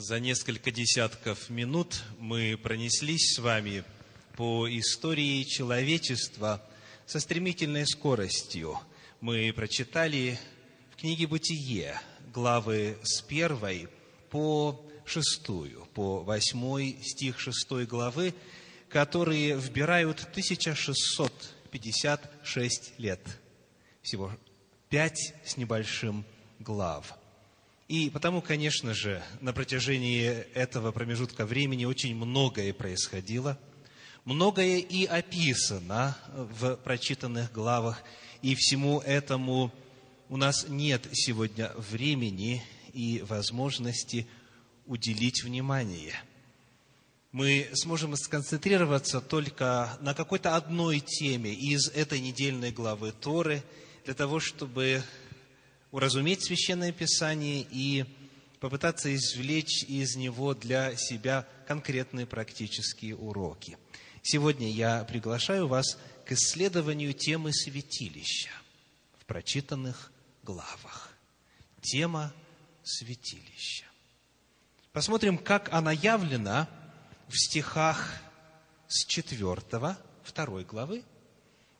За несколько десятков минут мы пронеслись с вами по истории человечества со стремительной скоростью. Мы прочитали в книге «Бытие» главы с первой по шестую, по восьмой стих шестой главы, которые вбирают 1656 лет. Всего пять с небольшим глав – и потому, конечно же, на протяжении этого промежутка времени очень многое происходило, многое и описано в прочитанных главах, и всему этому у нас нет сегодня времени и возможности уделить внимание. Мы сможем сконцентрироваться только на какой-то одной теме из этой недельной главы Торы, для того, чтобы уразуметь Священное Писание и попытаться извлечь из него для себя конкретные практические уроки. Сегодня я приглашаю вас к исследованию темы святилища в прочитанных главах. Тема святилища. Посмотрим, как она явлена в стихах с 4, 2 главы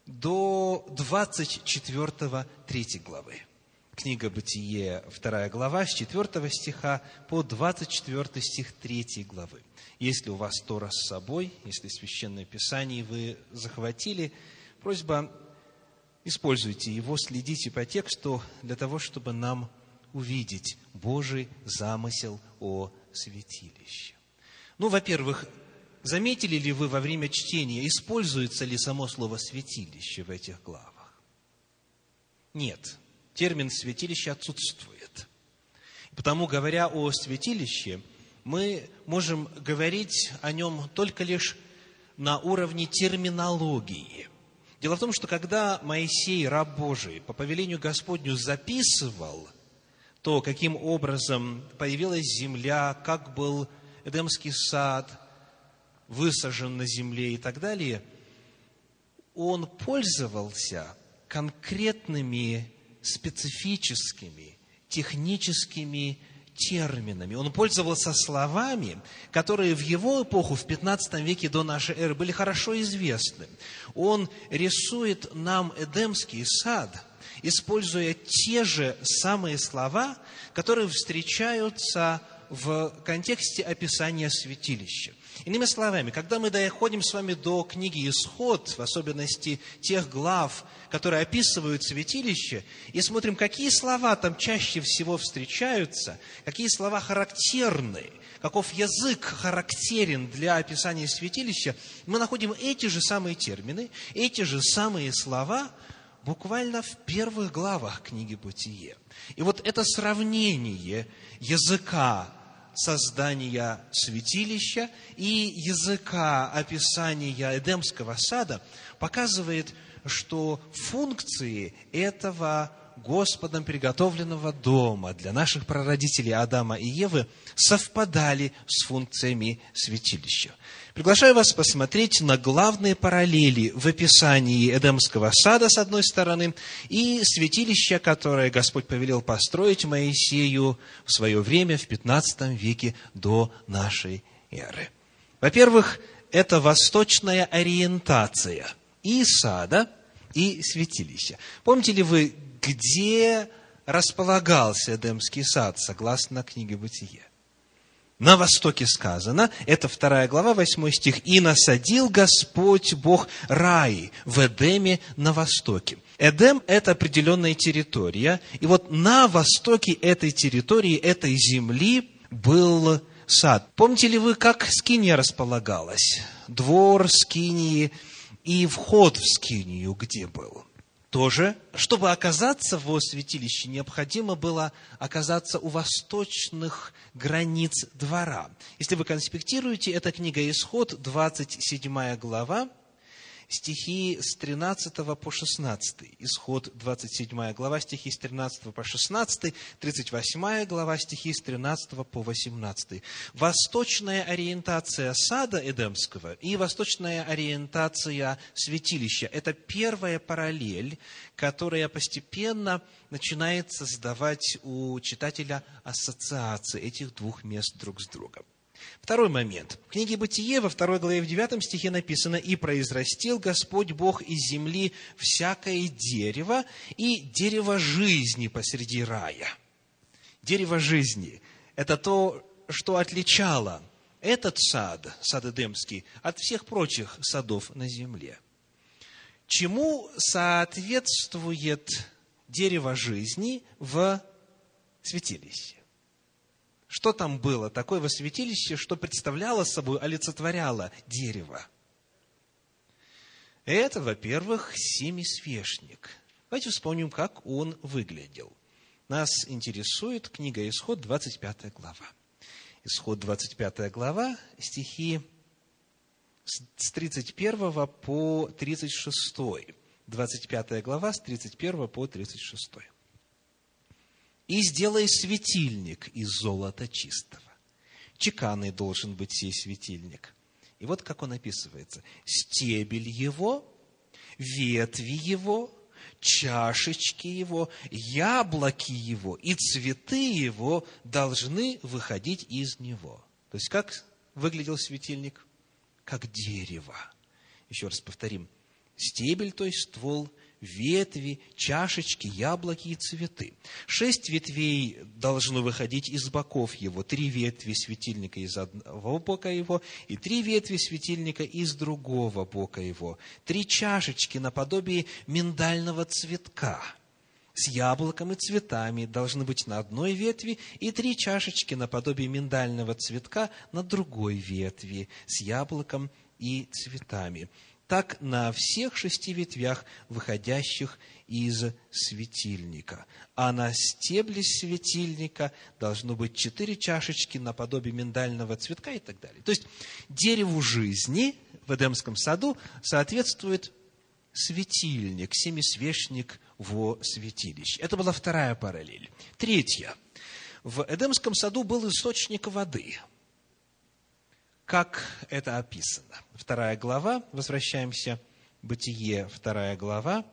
до 24, 3 главы. Книга Бытие, 2 глава, с 4 стиха по 24 стих 3 главы. Если у вас Тора с собой, если Священное Писание вы захватили, просьба, используйте его, следите по тексту для того, чтобы нам увидеть Божий замысел о святилище. Ну, во-первых, заметили ли вы во время чтения, используется ли само слово «святилище» в этих главах? Нет термин святилище отсутствует. Потому, говоря о святилище, мы можем говорить о нем только лишь на уровне терминологии. Дело в том, что когда Моисей, раб Божий, по повелению Господню записывал то, каким образом появилась земля, как был Эдемский сад высажен на земле и так далее, он пользовался конкретными специфическими, техническими терминами. Он пользовался словами, которые в его эпоху, в 15 веке до нашей эры, были хорошо известны. Он рисует нам Эдемский сад, используя те же самые слова, которые встречаются в контексте описания святилища. Иными словами, когда мы доходим с вами до книги «Исход», в особенности тех глав, которые описывают святилище, и смотрим, какие слова там чаще всего встречаются, какие слова характерны, каков язык характерен для описания святилища, мы находим эти же самые термины, эти же самые слова буквально в первых главах книги «Бытие». И вот это сравнение языка создания святилища и языка описания Эдемского сада показывает, что функции этого Господом приготовленного дома для наших прародителей Адама и Евы совпадали с функциями святилища. Приглашаю вас посмотреть на главные параллели в описании Эдемского сада, с одной стороны, и святилища, которое Господь повелел построить Моисею в свое время, в 15 веке до нашей эры. Во-первых, это восточная ориентация и сада, и святилища. Помните ли вы, где располагался Эдемский сад, согласно книге Бытия? На востоке сказано, это вторая глава, восьмой стих, «И насадил Господь Бог рай в Эдеме на востоке». Эдем – это определенная территория, и вот на востоке этой территории, этой земли был сад. Помните ли вы, как Скиния располагалась? Двор Скинии и вход в Скинию где был? Тоже, чтобы оказаться в святилище, необходимо было оказаться у восточных границ двора. Если вы конспектируете, это книга Исход, 27 глава. Стихи с 13 по 16, исход 27 глава, стихи с 13 по 16, 38 глава, стихи с 13 по 18. Восточная ориентация сада Эдемского и восточная ориентация святилища – это первая параллель, которая постепенно начинает создавать у читателя ассоциации этих двух мест друг с другом. Второй момент. В книге Бытие во второй главе в девятом стихе написано «И произрастил Господь Бог из земли всякое дерево и дерево жизни посреди рая». Дерево жизни – это то, что отличало этот сад, сад Эдемский, от всех прочих садов на земле. Чему соответствует дерево жизни в святилище? Что там было такое во святилище, что представляло собой, олицетворяло дерево? Это, во-первых, семисвешник. Давайте вспомним, как он выглядел. Нас интересует книга Исход, 25 глава. Исход, 25 глава, стихи с 31 по 36. 25 глава, с 31 по 36 и сделай светильник из золота чистого. Чеканный должен быть сей светильник. И вот как он описывается. Стебель его, ветви его, чашечки его, яблоки его и цветы его должны выходить из него. То есть, как выглядел светильник? Как дерево. Еще раз повторим. Стебель, то есть ствол, ветви, чашечки, яблоки и цветы. Шесть ветвей должно выходить из боков его, три ветви светильника из одного бока его и три ветви светильника из другого бока его. Три чашечки наподобие миндального цветка с яблоком и цветами должны быть на одной ветви, и три чашечки наподобие миндального цветка на другой ветви с яблоком и цветами так на всех шести ветвях, выходящих из светильника. А на стебле светильника должно быть четыре чашечки наподобие миндального цветка и так далее. То есть дереву жизни в Эдемском саду соответствует светильник, семисвечник во святилище. Это была вторая параллель. Третья. В Эдемском саду был источник воды – как это описано. Вторая глава, возвращаемся, Бытие, вторая глава.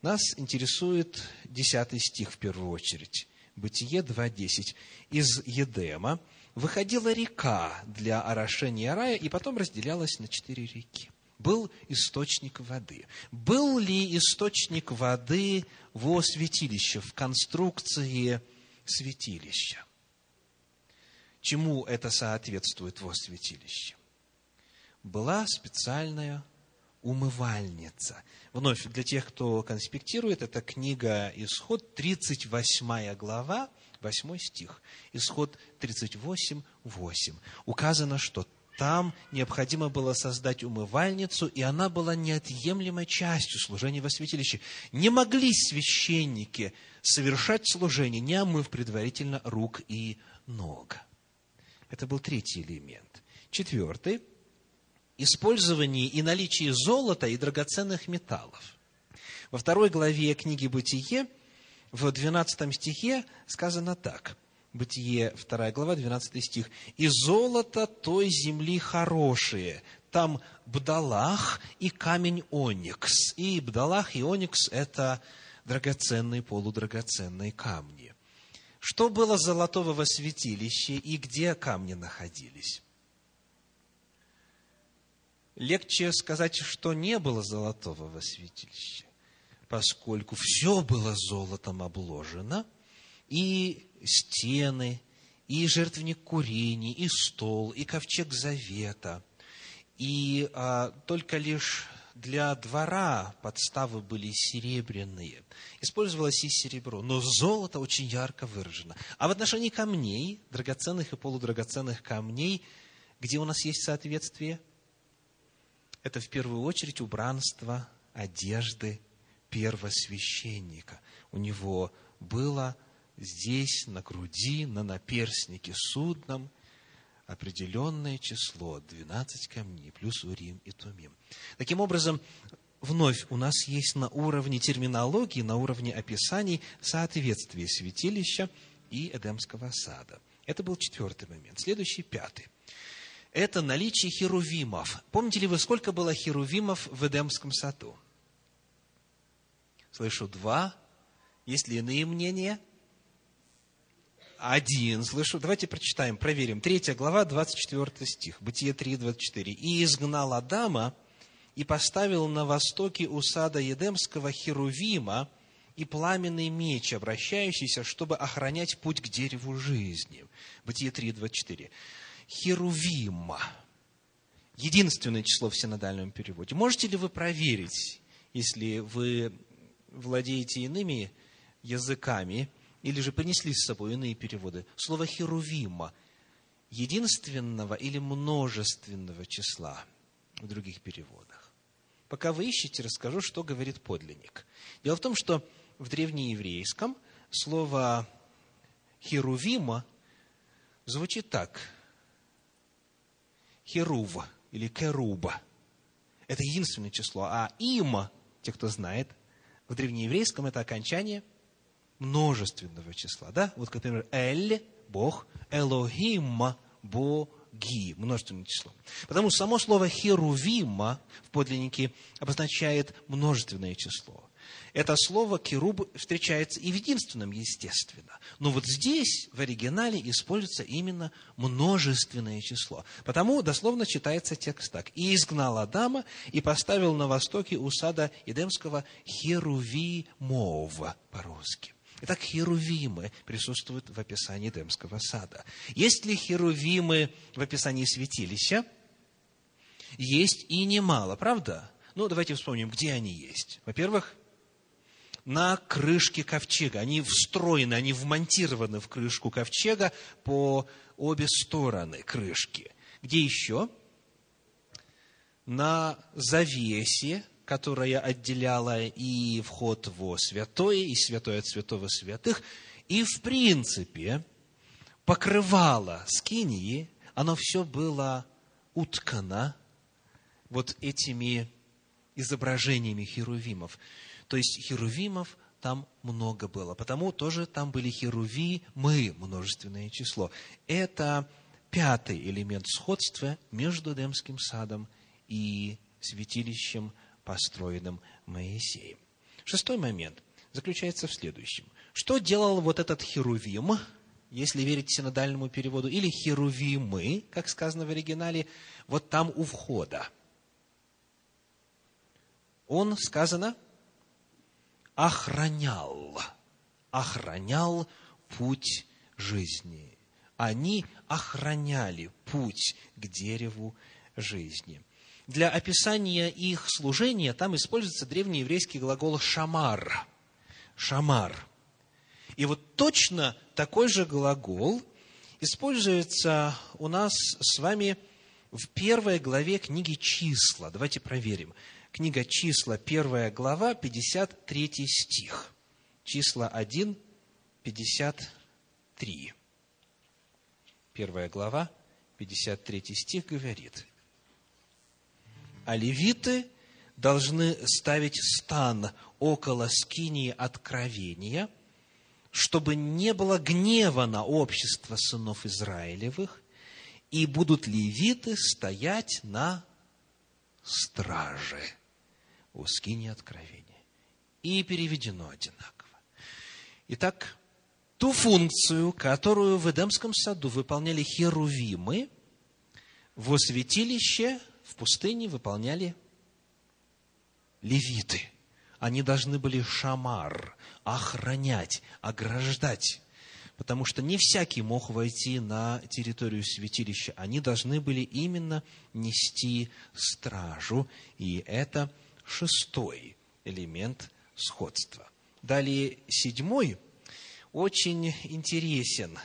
Нас интересует десятый стих в первую очередь. Бытие 2.10. Из Едема выходила река для орошения рая, и потом разделялась на четыре реки. Был источник воды. Был ли источник воды во святилище, в конструкции святилища? Чему это соответствует во святилище? Была специальная умывальница. Вновь, для тех, кто конспектирует, это книга Исход, 38 глава, 8 стих. Исход 38, 8. Указано, что там необходимо было создать умывальницу, и она была неотъемлемой частью служения во святилище. Не могли священники совершать служение, не омыв предварительно рук и ног. Это был третий элемент. Четвертый – использование и наличие золота и драгоценных металлов. Во второй главе книги «Бытие» в 12 стихе сказано так. Бытие, 2 глава, 12 стих. «И золото той земли хорошее, там бдалах и камень оникс». И бдалах и оникс – это драгоценные, полудрагоценные камни. Что было золотого во святилище и где камни находились? Легче сказать, что не было золотого во святилище, поскольку все было золотом обложено, и стены, и жертвенник курений, и стол, и ковчег завета, и а, только лишь для двора подставы были серебряные. Использовалось и серебро, но золото очень ярко выражено. А в отношении камней, драгоценных и полудрагоценных камней, где у нас есть соответствие? Это в первую очередь убранство одежды первосвященника. У него было здесь, на груди, на наперстнике судном, определенное число, 12 камней, плюс Урим и Тумим. Таким образом, вновь у нас есть на уровне терминологии, на уровне описаний соответствие святилища и Эдемского сада. Это был четвертый момент. Следующий, пятый. Это наличие херувимов. Помните ли вы, сколько было херувимов в Эдемском саду? Слышу два. Есть ли иные мнения? Один. Слышу. Давайте прочитаем, проверим. Третья глава, 24 стих. Бытие 3, 24. «И изгнал Адама, и поставил на востоке у сада Едемского Херувима и пламенный меч, обращающийся, чтобы охранять путь к дереву жизни». Бытие 3, 24. Херувима. Единственное число в синодальном переводе. Можете ли вы проверить, если вы владеете иными языками, или же принесли с собой иные переводы, слово «херувима» единственного или множественного числа в других переводах. Пока вы ищете, расскажу, что говорит подлинник. Дело в том, что в древнееврейском слово «херувима» звучит так. Херув или керуба. Это единственное число. А има, те, кто знает, в древнееврейском это окончание множественного числа. Да? Вот, например, Эль – Бог, Элохим – боги, множественное число. Потому что само слово херувима в подлиннике обозначает множественное число это слово керуб встречается и в единственном, естественно. Но вот здесь, в оригинале, используется именно множественное число. Потому дословно читается текст так. «И изгнал Адама, и поставил на востоке у сада Эдемского Херувимов» по-русски. Итак, херувимы присутствуют в описании Эдемского сада. Есть ли херувимы в описании святилища? Есть и немало, правда? Ну, давайте вспомним, где они есть. Во-первых, на крышке ковчега. Они встроены, они вмонтированы в крышку ковчега по обе стороны крышки. Где еще? На завесе, которая отделяла и вход во святое, и святое от святого святых, и, в принципе, покрывало скинии, оно все было уткано вот этими изображениями херувимов. То есть херувимов там много было. Потому тоже там были херувимы, множественное число. Это пятый элемент сходства между Эдемским садом и святилищем, построенным Моисеем. Шестой момент заключается в следующем. Что делал вот этот херувим, если верить синодальному переводу, или херувимы, как сказано в оригинале, вот там у входа? Он, сказано, охранял, охранял путь жизни. Они охраняли путь к дереву жизни. Для описания их служения там используется древнееврейский глагол «шамар». «Шамар». И вот точно такой же глагол используется у нас с вами в первой главе книги «Числа». Давайте проверим. Книга числа, первая глава, 53 стих. Числа 1, 53. Первая глава, 53 стих говорит. А левиты должны ставить стан около скинии откровения, чтобы не было гнева на общество сынов Израилевых, и будут левиты стоять на страже у скини откровения. И переведено одинаково. Итак, ту функцию, которую в Эдемском саду выполняли херувимы, во святилище пустыне выполняли левиты. Они должны были шамар, охранять, ограждать потому что не всякий мог войти на территорию святилища. Они должны были именно нести стражу, и это шестой элемент сходства. Далее седьмой очень интересен.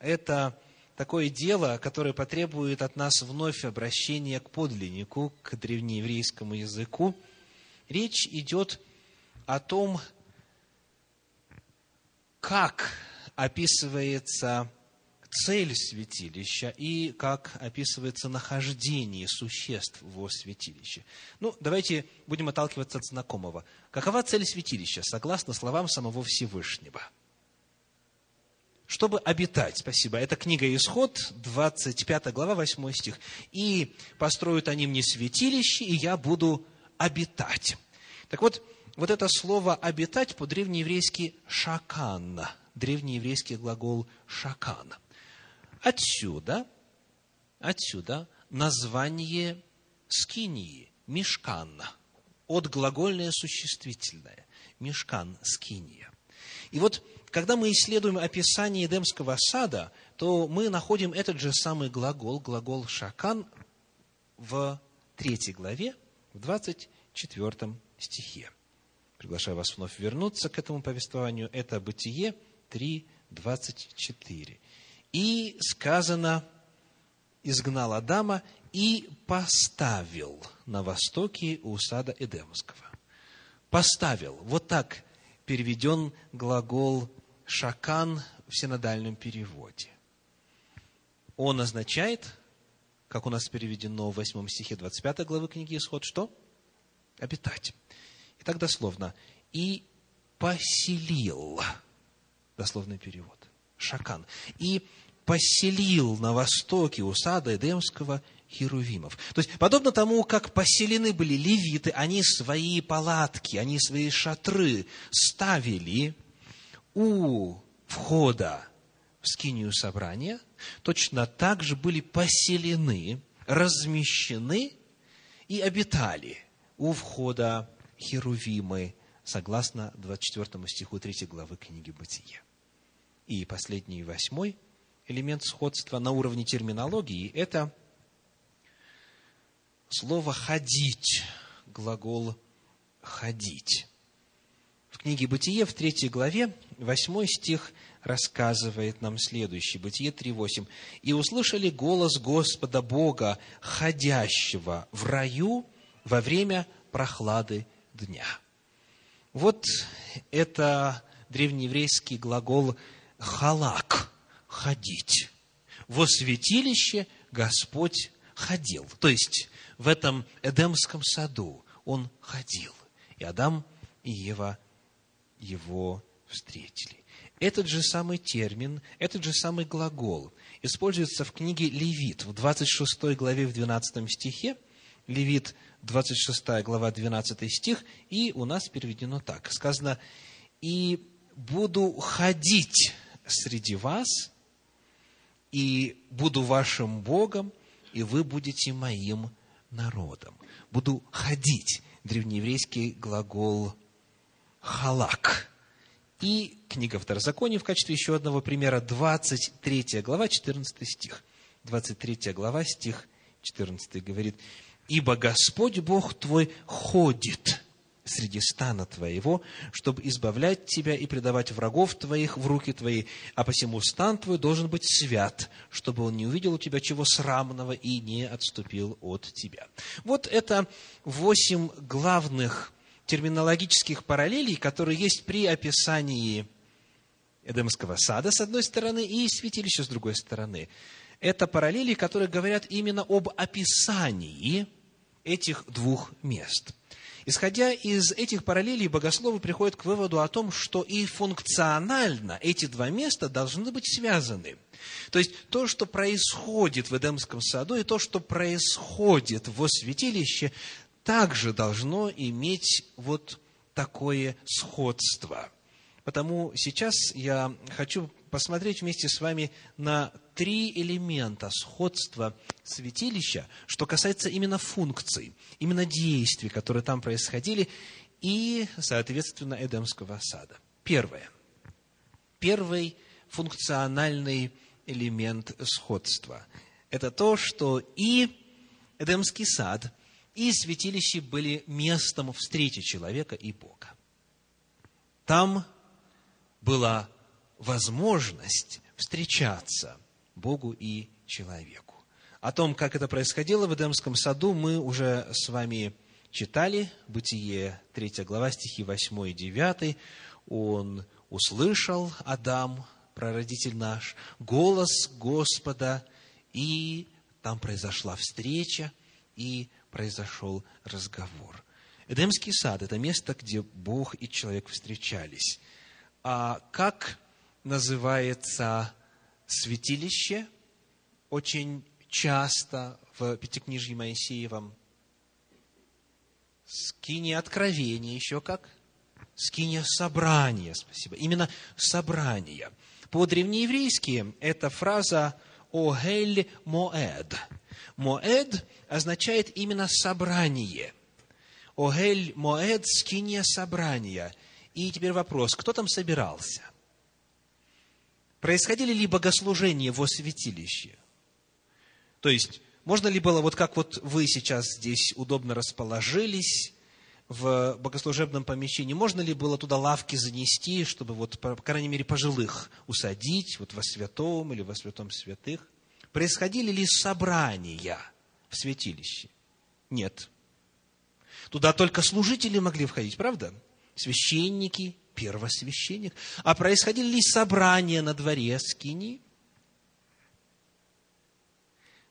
Это такое дело, которое потребует от нас вновь обращения к подлиннику, к древнееврейскому языку. Речь идет о том, как описывается цель святилища и как описывается нахождение существ во святилище. Ну, давайте будем отталкиваться от знакомого. Какова цель святилища, согласно словам самого Всевышнего? Чтобы обитать, спасибо. Это книга Исход, 25 глава, 8 стих. «И построят они мне святилище, и я буду обитать». Так вот, вот это слово «обитать» по-древнееврейски «шакан», древнееврейский глагол «шакан». Отсюда, отсюда название скинии, мешкан, от глагольное существительное, мешкан, скиния. И вот, когда мы исследуем описание Эдемского сада, то мы находим этот же самый глагол, глагол шакан, в третьей главе, в 24 стихе. Приглашаю вас вновь вернуться к этому повествованию. Это Бытие 3, 24. И сказано, изгнал Адама и поставил на востоке у сада Эдемского. Поставил. Вот так переведен глагол шакан в синодальном переводе. Он означает, как у нас переведено в 8 стихе 25 главы книги Исход, что? Обитать. Итак, дословно. И поселил. Дословный перевод. Шакан. И поселил на востоке у сада Эдемского херувимов. То есть, подобно тому, как поселены были левиты, они свои палатки, они свои шатры ставили у входа в скинию собрания, точно так же были поселены, размещены и обитали у входа херувимы, согласно 24 стиху 3 главы книги Бытия. И последний, восьмой элемент сходства на уровне терминологии – это слово «ходить», глагол «ходить». В книге «Бытие» в третьей главе, восьмой стих рассказывает нам следующее. Бытие 3.8. «И услышали голос Господа Бога, ходящего в раю во время прохлады дня». Вот это древнееврейский глагол халак – ходить. Во святилище Господь ходил. То есть, в этом Эдемском саду он ходил. И Адам и Ева его встретили. Этот же самый термин, этот же самый глагол используется в книге Левит в 26 главе в 12 стихе. Левит, 26 глава, 12 стих, и у нас переведено так. Сказано, «И буду ходить среди вас, и буду вашим Богом, и вы будете моим народом. Буду ходить. Древнееврейский глагол халак. И книга Второзакония в качестве еще одного примера, 23 глава, 14 стих. 23 глава, стих 14 говорит, «Ибо Господь Бог твой ходит среди стана твоего, чтобы избавлять тебя и предавать врагов твоих в руки твои, а посему стан твой должен быть свят, чтобы он не увидел у тебя чего срамного и не отступил от тебя. Вот это восемь главных терминологических параллелей, которые есть при описании Эдемского сада, с одной стороны, и святилища, с другой стороны. Это параллели, которые говорят именно об описании этих двух мест – Исходя из этих параллелей, богословы приходят к выводу о том, что и функционально эти два места должны быть связаны. То есть то, что происходит в Эдемском саду, и то, что происходит во святилище, также должно иметь вот такое сходство. Потому сейчас я хочу посмотреть вместе с вами на три элемента сходства святилища, что касается именно функций, именно действий, которые там происходили, и, соответственно, Эдемского сада. Первое. Первый функциональный элемент сходства – это то, что и Эдемский сад, и святилище были местом встречи человека и Бога. Там была возможность встречаться Богу и человеку. О том, как это происходило в Эдемском саду, мы уже с вами читали. Бытие 3 глава, стихи 8 и 9. Он услышал, Адам, прародитель наш, голос Господа, и там произошла встреча, и произошел разговор. Эдемский сад – это место, где Бог и человек встречались. А как называется святилище очень часто в Пятикнижье Моисеевом? Скиния откровения, еще как? Скиния собрания, спасибо. Именно собрание. По-древнееврейски эта фраза «Огель Моэд». Моэд означает именно собрание. Огель Моэд – скиния собрания. И теперь вопрос, кто там собирался? Происходили ли богослужения во святилище? То есть, можно ли было, вот как вот вы сейчас здесь удобно расположились, в богослужебном помещении, можно ли было туда лавки занести, чтобы, вот, по крайней мере, пожилых усадить, вот во святом или во святом святых? Происходили ли собрания в святилище? Нет. Туда только служители могли входить, правда? Священники, первосвященник. А происходили ли собрания на дворе скини?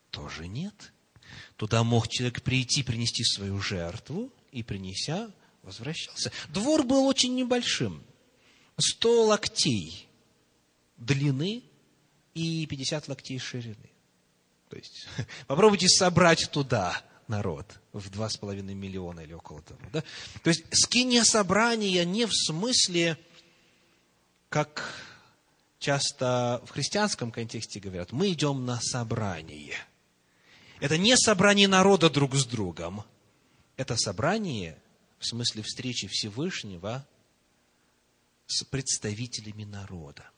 Тоже нет. Туда мог человек прийти, принести свою жертву, и, принеся, возвращался. Двор был очень небольшим. Сто локтей длины и 50 локтей ширины. То есть, попробуйте собрать туда народ в два с половиной миллиона или около того. Да? То есть, скиния собрания не в смысле, как часто в христианском контексте говорят, мы идем на собрание. Это не собрание народа друг с другом. Это собрание, в смысле встречи Всевышнего, с представителями народа.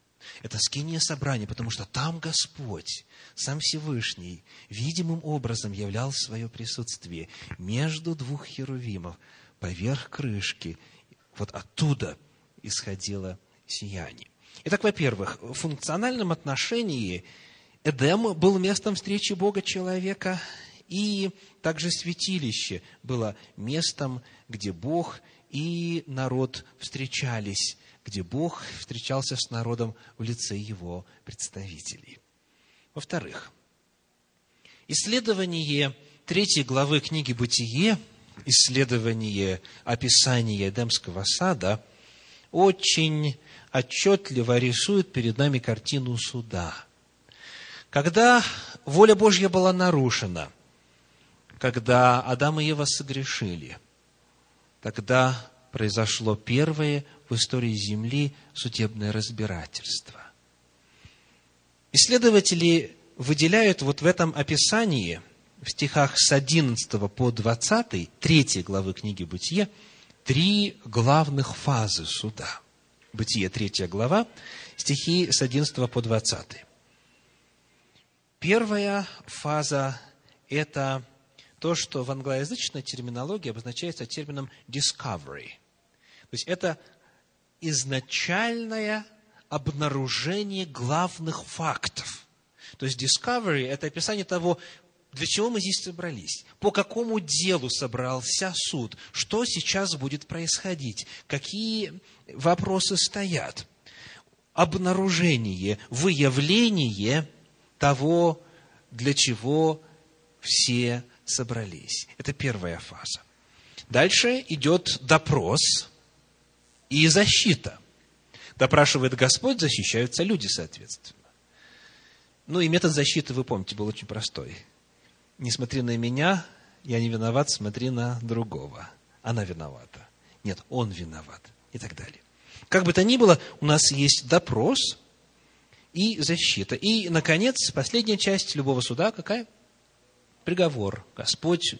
Это скиния собрания, потому что там Господь, сам Всевышний, видимым образом являл свое присутствие между двух херувимов, поверх крышки. Вот оттуда исходило сияние. Итак, во-первых, в функциональном отношении Эдем был местом встречи Бога человека, и также святилище было местом, где Бог и народ встречались где Бог встречался с народом в лице его представителей. Во-вторых, исследование третьей главы книги «Бытие», исследование описания Эдемского сада очень отчетливо рисует перед нами картину суда. Когда воля Божья была нарушена, когда Адам и Ева согрешили, тогда произошло первое в истории Земли судебное разбирательство. Исследователи выделяют вот в этом описании, в стихах с 11 по 20, 3 главы книги Бытия, три главных фазы суда. Бытие, 3 глава, стихи с 11 по 20. Первая фаза – это то, что в англоязычной терминологии обозначается термином discovery. То есть это изначальное обнаружение главных фактов. То есть discovery – это описание того, для чего мы здесь собрались, по какому делу собрался суд, что сейчас будет происходить, какие вопросы стоят. Обнаружение, выявление того, для чего все собрались. Это первая фаза. Дальше идет допрос – и защита. Допрашивает Господь, защищаются люди, соответственно. Ну и метод защиты, вы помните, был очень простой. Не смотри на меня, я не виноват, смотри на другого. Она виновата. Нет, он виноват. И так далее. Как бы то ни было, у нас есть допрос и защита. И, наконец, последняя часть любого суда какая? Приговор. Господь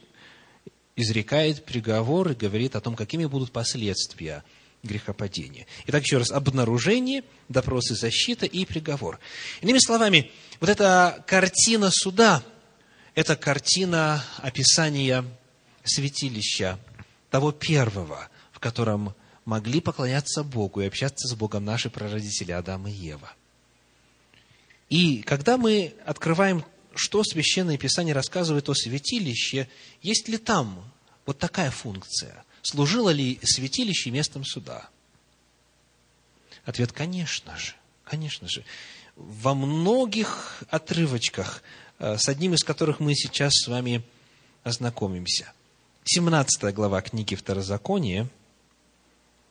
изрекает приговор и говорит о том, какими будут последствия грехопадения. Итак, еще раз, обнаружение, допросы, защита и приговор. Иными словами, вот эта картина суда, это картина описания святилища, того первого, в котором могли поклоняться Богу и общаться с Богом наши прародители Адам и Ева. И когда мы открываем, что Священное Писание рассказывает о святилище, есть ли там вот такая функция – Служило ли святилище местом суда? Ответ, конечно же. Конечно же. Во многих отрывочках, э, с одним из которых мы сейчас с вами ознакомимся. 17 глава книги Второзакония,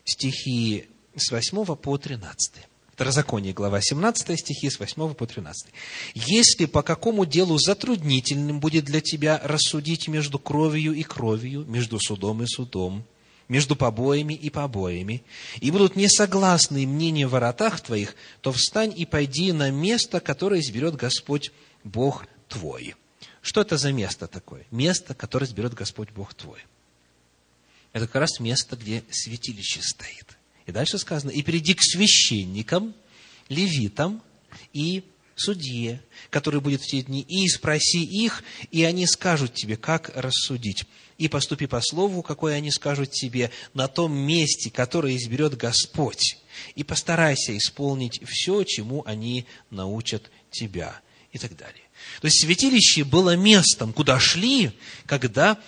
стихи с 8 по 13. Второзаконие, глава 17, стихи с 8 по 13. «Если по какому делу затруднительным будет для тебя рассудить между кровью и кровью, между судом и судом, между побоями и побоями, и будут несогласны мнения в воротах твоих, то встань и пойди на место, которое изберет Господь Бог твой». Что это за место такое? Место, которое изберет Господь Бог твой. Это как раз место, где святилище стоит. И дальше сказано, и приди к священникам, левитам и судье, который будет в те дни, и спроси их, и они скажут тебе, как рассудить. И поступи по слову, какое они скажут тебе, на том месте, которое изберет Господь. И постарайся исполнить все, чему они научат тебя. И так далее. То есть святилище было местом, куда шли, когда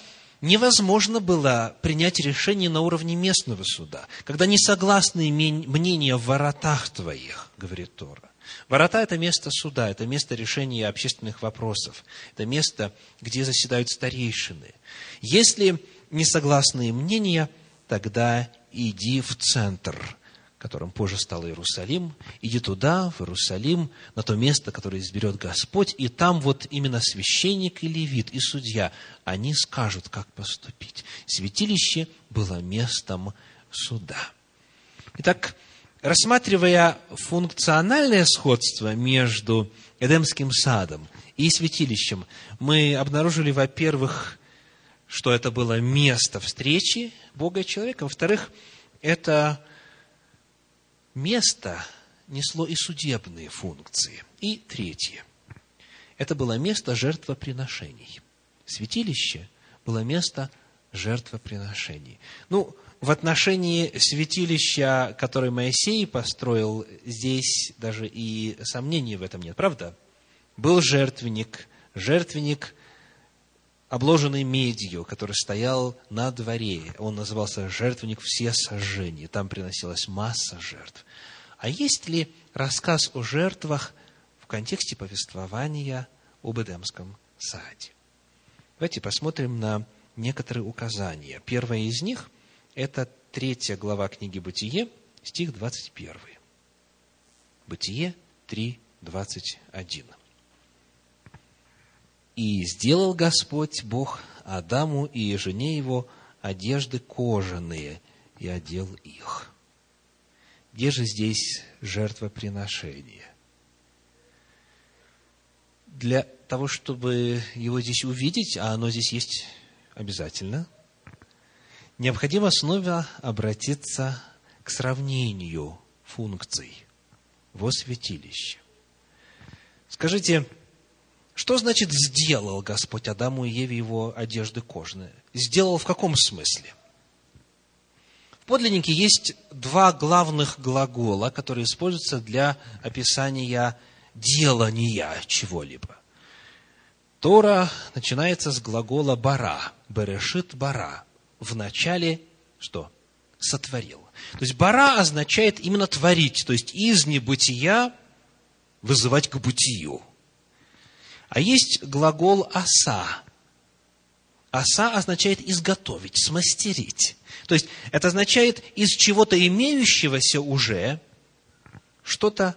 невозможно было принять решение на уровне местного суда, когда не согласны мнения в воротах твоих, говорит Тора. Ворота – это место суда, это место решения общественных вопросов, это место, где заседают старейшины. Если несогласные мнения, тогда иди в центр – которым позже стал Иерусалим, иди туда, в Иерусалим, на то место, которое изберет Господь, и там вот именно священник и левит, и судья, они скажут, как поступить. Святилище было местом суда. Итак, рассматривая функциональное сходство между Эдемским садом и святилищем, мы обнаружили, во-первых, что это было место встречи Бога и человека, во-вторых, это место несло и судебные функции. И третье. Это было место жертвоприношений. Святилище было место жертвоприношений. Ну, в отношении святилища, которое Моисей построил, здесь даже и сомнений в этом нет, правда? Был жертвенник, жертвенник, обложенный медью, который стоял на дворе. Он назывался жертвенник все сожжения. Там приносилась масса жертв. А есть ли рассказ о жертвах в контексте повествования об Эдемском саде? Давайте посмотрим на некоторые указания. Первое из них – это третья глава книги «Бытие», стих 21. Бытие 3, 21. «И сделал Господь Бог Адаму и жене его одежды кожаные, и одел их». Где же здесь жертвоприношение? Для того, чтобы его здесь увидеть, а оно здесь есть обязательно, необходимо снова обратиться к сравнению функций во святилище. Скажите, что значит сделал Господь Адаму и Еве его одежды кожные? Сделал в каком смысле? подлиннике есть два главных глагола, которые используются для описания делания чего-либо. Тора начинается с глагола бара, берешит бара. В начале что? Сотворил. То есть бара означает именно творить, то есть из небытия вызывать к бытию. А есть глагол аса. Аса означает изготовить, смастерить. То есть это означает из чего-то имеющегося уже что-то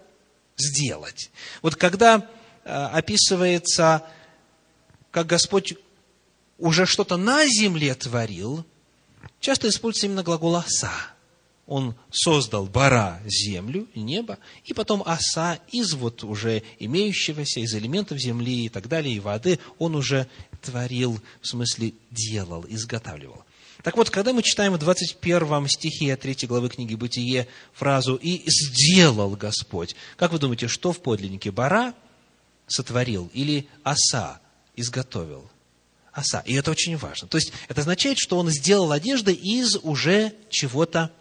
сделать. Вот когда э, описывается, как Господь уже что-то на земле творил, часто используется именно глагол «оса». Он создал бара, землю, небо, и потом оса из вот уже имеющегося, из элементов земли и так далее, и воды, он уже творил, в смысле делал, изготавливал. Так вот, когда мы читаем в 21 стихе 3 главы книги «Бытие» фразу «И сделал Господь», как вы думаете, что в подлиннике? Бара сотворил или оса изготовил? Оса. И это очень важно. То есть, это означает, что он сделал одежды из уже чего-то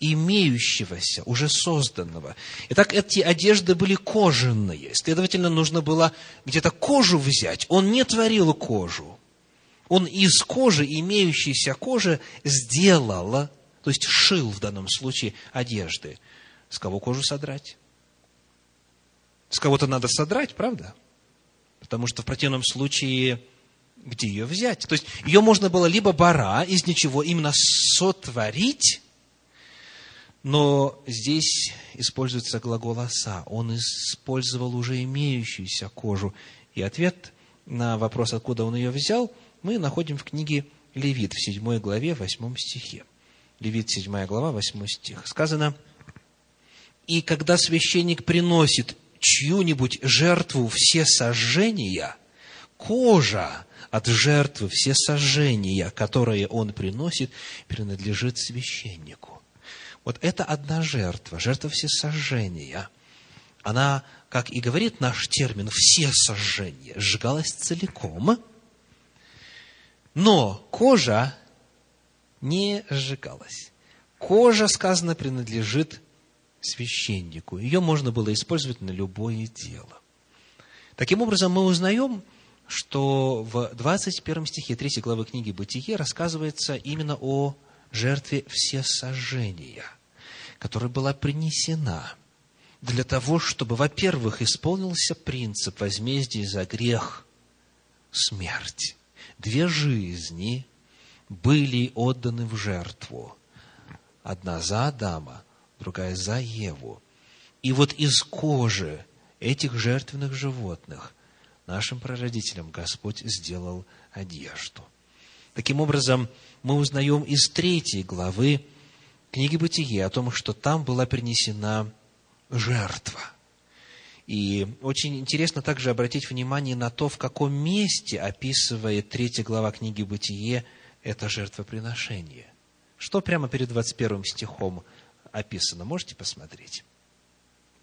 имеющегося, уже созданного. Итак, эти одежды были кожаные. Следовательно, нужно было где-то кожу взять. Он не творил кожу. Он из кожи, имеющейся кожи, сделал, то есть шил в данном случае одежды. С кого кожу содрать? С кого-то надо содрать, правда? Потому что в противном случае где ее взять? То есть ее можно было либо бара из ничего именно сотворить, но здесь используется глагол оса. Он использовал уже имеющуюся кожу. И ответ на вопрос, откуда он ее взял, мы находим в книге Левит в 7 главе, 8 стихе. Левит, 7 глава, 8 стих. Сказано, «И когда священник приносит чью-нибудь жертву все сожжения, кожа от жертвы все сожжения, которые он приносит, принадлежит священнику». Вот это одна жертва, жертва всесожжения. Она, как и говорит наш термин, все сожжения, сжигалась целиком, но кожа не сжигалась. Кожа, сказано, принадлежит священнику. Ее можно было использовать на любое дело. Таким образом, мы узнаем, что в 21 стихе 3 главы книги «Бытие» рассказывается именно о жертве всесожжения, которая была принесена для того, чтобы, во-первых, исполнился принцип возмездия за грех – смерть. Две жизни были отданы в жертву. Одна за Адама, другая за Еву. И вот из кожи этих жертвенных животных нашим прародителям Господь сделал одежду. Таким образом, мы узнаем из третьей главы книги Бытие о том, что там была принесена жертва. И очень интересно также обратить внимание на то, в каком месте описывает третья глава книги Бытие это жертвоприношение. Что прямо перед 21 стихом описано? Можете посмотреть?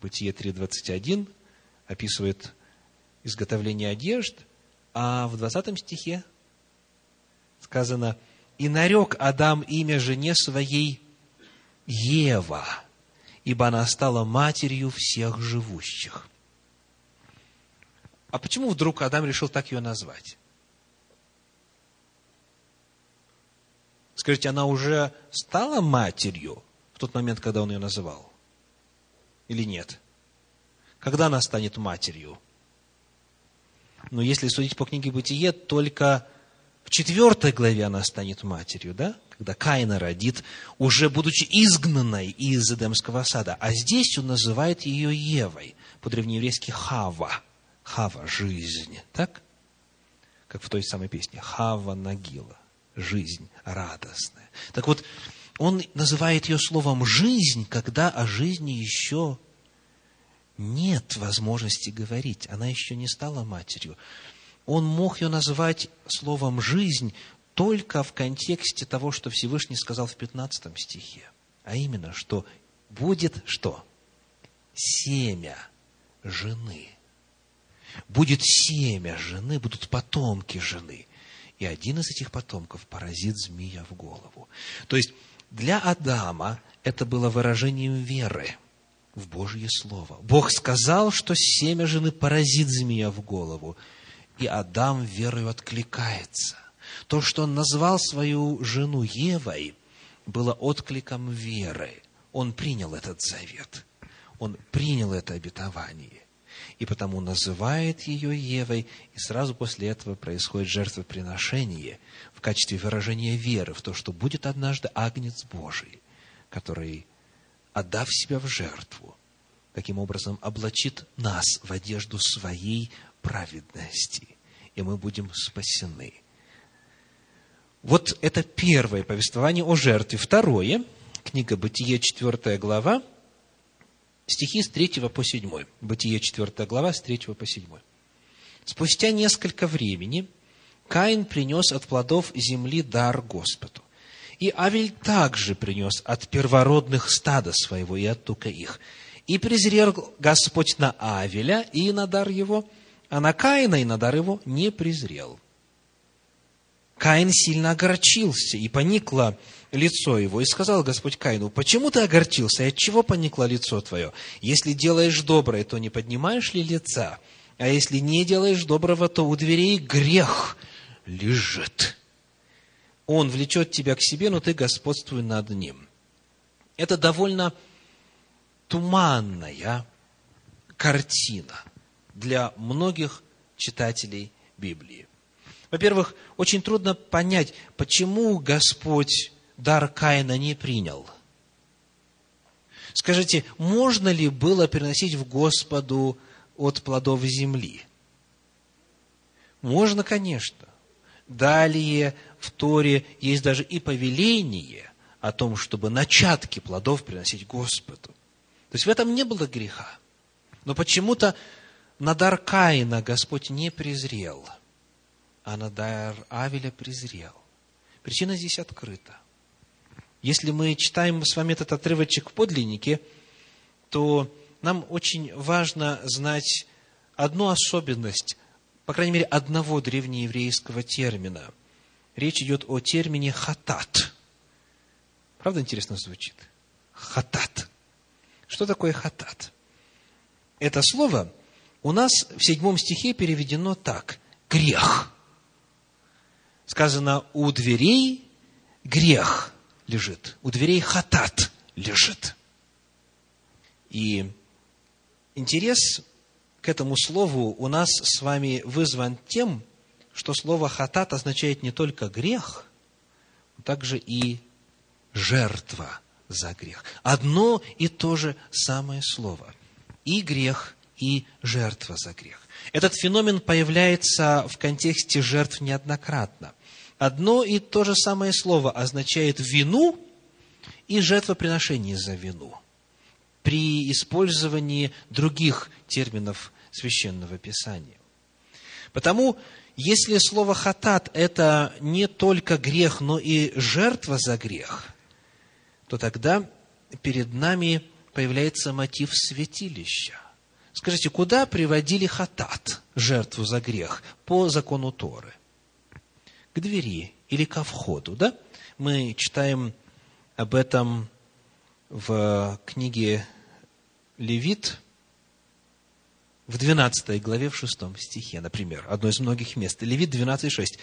Бытие 3.21 описывает изготовление одежд, а в 20 стихе сказано, «И нарек Адам имя жене своей Ева, ибо она стала матерью всех живущих». А почему вдруг Адам решил так ее назвать? Скажите, она уже стала матерью в тот момент, когда он ее называл? Или нет? Когда она станет матерью? Но если судить по книге Бытие, только в четвертой главе она станет матерью, да? Когда Каина родит, уже будучи изгнанной из Эдемского сада. А здесь он называет ее Евой, по-древнееврейски Хава. Хава – жизнь, так? Как в той самой песне. Хава Нагила жизнь радостная. Так вот, он называет ее словом «жизнь», когда о жизни еще нет возможности говорить. Она еще не стала матерью. Он мог ее назвать словом «жизнь» только в контексте того, что Всевышний сказал в 15 стихе. А именно, что будет что? Семя жены. Будет семя жены, будут потомки жены и один из этих потомков поразит змея в голову. То есть для Адама это было выражением веры в Божье Слово. Бог сказал, что семя жены поразит змея в голову, и Адам верою откликается. То, что он назвал свою жену Евой, было откликом веры. Он принял этот завет. Он принял это обетование и потому называет ее Евой, и сразу после этого происходит жертвоприношение в качестве выражения веры в то, что будет однажды Агнец Божий, который, отдав себя в жертву, таким образом облачит нас в одежду своей праведности, и мы будем спасены. Вот это первое повествование о жертве. Второе, книга Бытие, 4 глава, стихи с 3 по 7. Бытие 4 глава, с 3 по 7. Спустя несколько времени Каин принес от плодов земли дар Господу. И Авель также принес от первородных стада своего и от тука их. И презрел Господь на Авеля и на дар его, а на Каина и на дар его не презрел. Каин сильно огорчился, и поникло лицо его. И сказал Господь Каину, почему ты огорчился, и от чего поникло лицо твое? Если делаешь доброе, то не поднимаешь ли лица? А если не делаешь доброго, то у дверей грех лежит. Он влечет тебя к себе, но ты господствуй над ним. Это довольно туманная картина для многих читателей Библии. Во-первых, очень трудно понять, почему Господь дар Каина не принял. Скажите, можно ли было приносить в Господу от плодов земли? Можно, конечно. Далее в Торе есть даже и повеление о том, чтобы начатки плодов приносить Господу. То есть в этом не было греха. Но почему-то на дар Каина Господь не презрел, а на дар Авеля презрел. Причина здесь открыта. Если мы читаем с вами этот отрывочек в подлиннике, то нам очень важно знать одну особенность, по крайней мере, одного древнееврейского термина. Речь идет о термине «хатат». Правда интересно звучит? «Хатат». Что такое «хатат»? Это слово у нас в седьмом стихе переведено так. Грех. Сказано, у дверей грех лежит. У дверей хатат лежит. И интерес к этому слову у нас с вами вызван тем, что слово хатат означает не только грех, но также и жертва за грех. Одно и то же самое слово. И грех, и жертва за грех. Этот феномен появляется в контексте жертв неоднократно. Одно и то же самое слово означает вину и жертвоприношение за вину при использовании других терминов священного писания. Потому, если слово хатат – это не только грех, но и жертва за грех, то тогда перед нами появляется мотив святилища. Скажите, куда приводили хатат, жертву за грех, по закону Торы? К двери или ко входу, да? Мы читаем об этом в книге Левит, в 12 главе, в 6 стихе, например, одно из многих мест. Левит 12.6.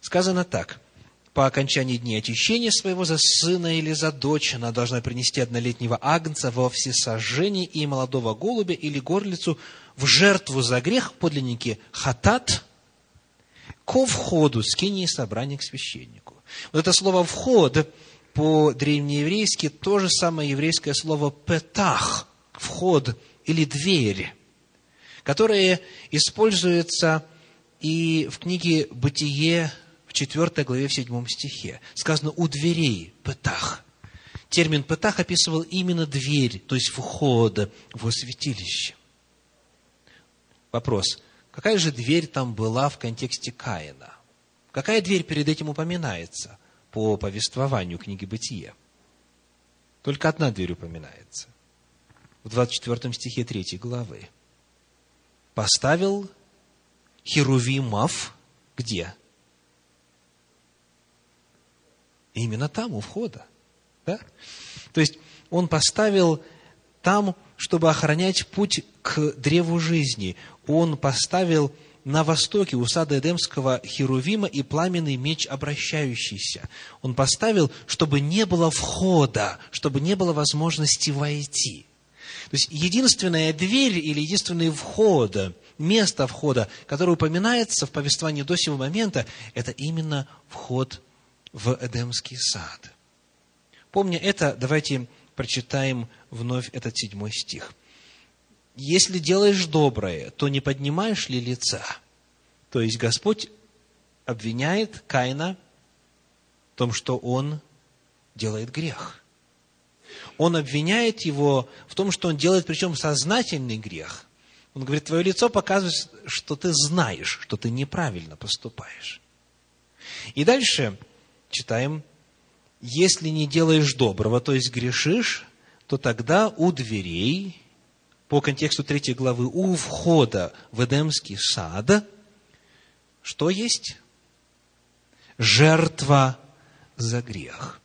Сказано так – по окончании дней очищения своего за сына или за дочь она должна принести однолетнего агнца во всесожжение и молодого голубя или горлицу в жертву за грех подлинники хатат ко входу скинии собрания к священнику. Вот это слово «вход» по-древнееврейски то же самое еврейское слово «петах» – «вход» или «дверь», которое используется и в книге «Бытие» в 4 главе, в 7 стихе. Сказано «у дверей пытах». Термин «пытах» описывал именно дверь, то есть вход в святилище. Вопрос. Какая же дверь там была в контексте Каина? Какая дверь перед этим упоминается по повествованию книги Бытия? Только одна дверь упоминается. В 24 стихе 3 главы. Поставил Херувимов где? Именно там, у входа. Да? То есть, он поставил там, чтобы охранять путь к древу жизни. Он поставил на востоке у сада Эдемского Херувима и пламенный меч обращающийся. Он поставил, чтобы не было входа, чтобы не было возможности войти. То есть, единственная дверь или единственный вход, место входа, которое упоминается в повествовании до сего момента, это именно вход в Эдемский сад. Помня это, давайте прочитаем вновь этот седьмой стих. «Если делаешь доброе, то не поднимаешь ли лица?» То есть Господь обвиняет Каина в том, что он делает грех. Он обвиняет его в том, что он делает, причем сознательный грех. Он говорит, твое лицо показывает, что ты знаешь, что ты неправильно поступаешь. И дальше читаем, если не делаешь доброго, то есть грешишь, то тогда у дверей, по контексту третьей главы, у входа в Эдемский сад, что есть? Жертва за грех.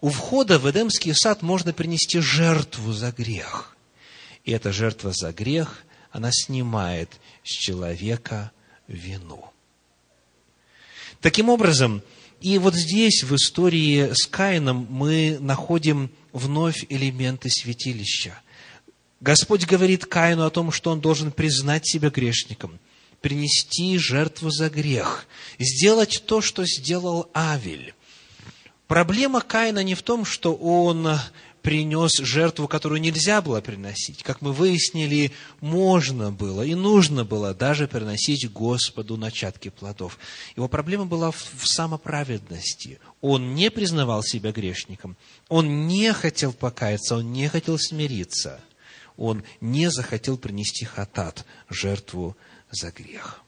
У входа в Эдемский сад можно принести жертву за грех. И эта жертва за грех, она снимает с человека вину. Таким образом, и вот здесь, в истории с Каином, мы находим вновь элементы святилища. Господь говорит Каину о том, что он должен признать себя грешником, принести жертву за грех, сделать то, что сделал Авель. Проблема Каина не в том, что он принес жертву, которую нельзя было приносить. Как мы выяснили, можно было и нужно было даже приносить Господу начатки плодов. Его проблема была в самоправедности. Он не признавал себя грешником, он не хотел покаяться, он не хотел смириться, он не захотел принести хатат, жертву за грех.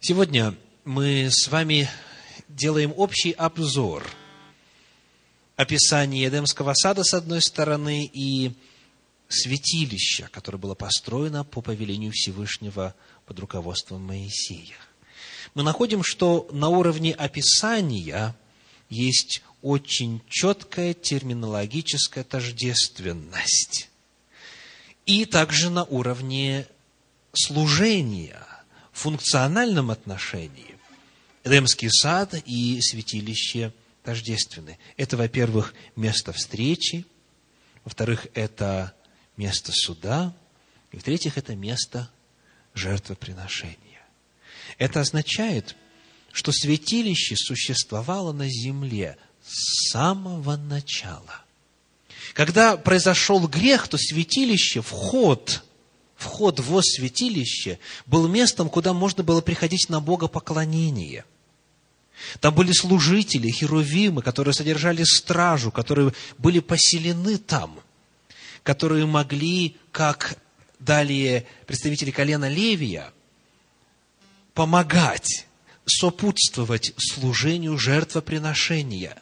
Сегодня мы с вами делаем общий обзор – описание Эдемского сада с одной стороны и святилища, которое было построено по повелению Всевышнего под руководством Моисея. Мы находим, что на уровне описания есть очень четкая терминологическая тождественность. И также на уровне служения, функциональном отношении. Эдемский сад и святилище тождественны. Это, во-первых, место встречи, во-вторых, это место суда, и в-третьих, это место жертвоприношения. Это означает, что святилище существовало на земле с самого начала. Когда произошел грех, то святилище, вход, вход в святилище был местом, куда можно было приходить на Бога поклонение – там были служители, херувимы, которые содержали стражу, которые были поселены там, которые могли, как далее представители колена Левия, помогать, сопутствовать служению жертвоприношения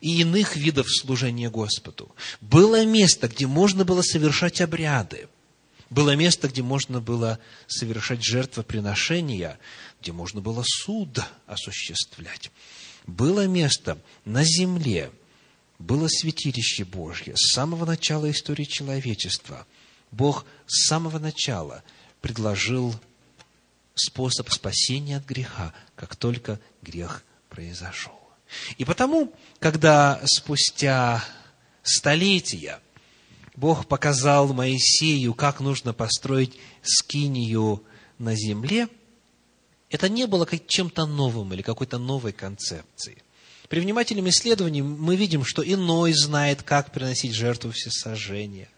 и иных видов служения Господу. Было место, где можно было совершать обряды. Было место, где можно было совершать жертвоприношения, где можно было суд осуществлять. Было место на земле, было святилище Божье с самого начала истории человечества. Бог с самого начала предложил способ спасения от греха, как только грех произошел. И потому, когда спустя столетия Бог показал Моисею, как нужно построить скинию на земле – это не было чем-то новым или какой-то новой концепцией. При внимательном исследовании мы видим, что иной знает, как приносить жертву всесожжения.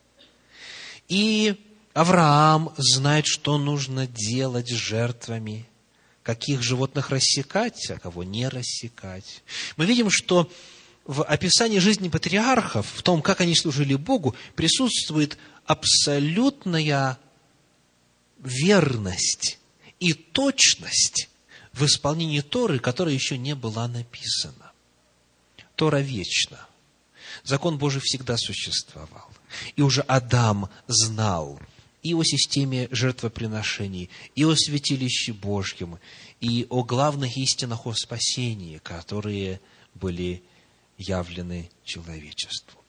И Авраам знает, что нужно делать с жертвами, каких животных рассекать, а кого не рассекать. Мы видим, что в описании жизни патриархов, в том, как они служили Богу, присутствует абсолютная верность и точность в исполнении Торы, которая еще не была написана. Тора вечна. Закон Божий всегда существовал. И уже Адам знал и о системе жертвоприношений, и о святилище Божьем, и о главных истинах о спасении, которые были явлены человечеству.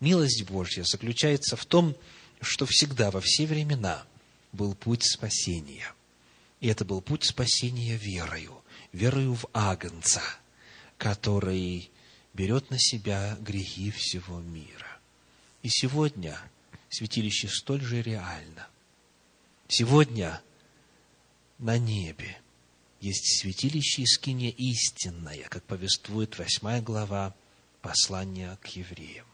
Милость Божья заключается в том, что всегда, во все времена был путь спасения – и это был путь спасения верою, верою в Агнца, который берет на себя грехи всего мира. И сегодня святилище столь же реально. Сегодня на небе есть святилище Искиния истинное, как повествует восьмая глава послания к евреям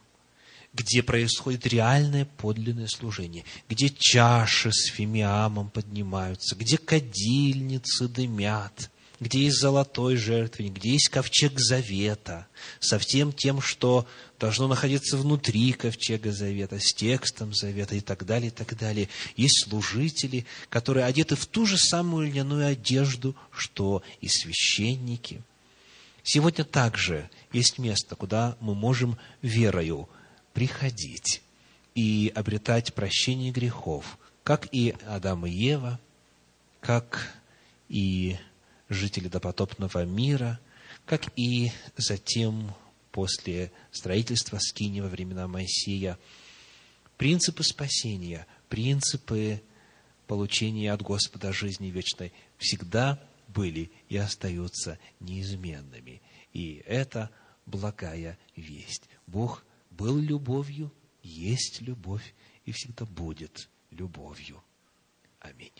где происходит реальное подлинное служение, где чаши с фимиамом поднимаются, где кадильницы дымят, где есть золотой жертвенник, где есть ковчег завета, со всем тем, что должно находиться внутри ковчега завета, с текстом завета и так далее, и так далее. Есть служители, которые одеты в ту же самую льняную одежду, что и священники. Сегодня также есть место, куда мы можем верою приходить и обретать прощение грехов, как и Адам и Ева, как и жители допотопного мира, как и затем после строительства Скини во времена Моисея. Принципы спасения, принципы получения от Господа жизни вечной всегда были и остаются неизменными. И это благая весть. Бог был любовью есть любовь и всегда будет любовью. Аминь.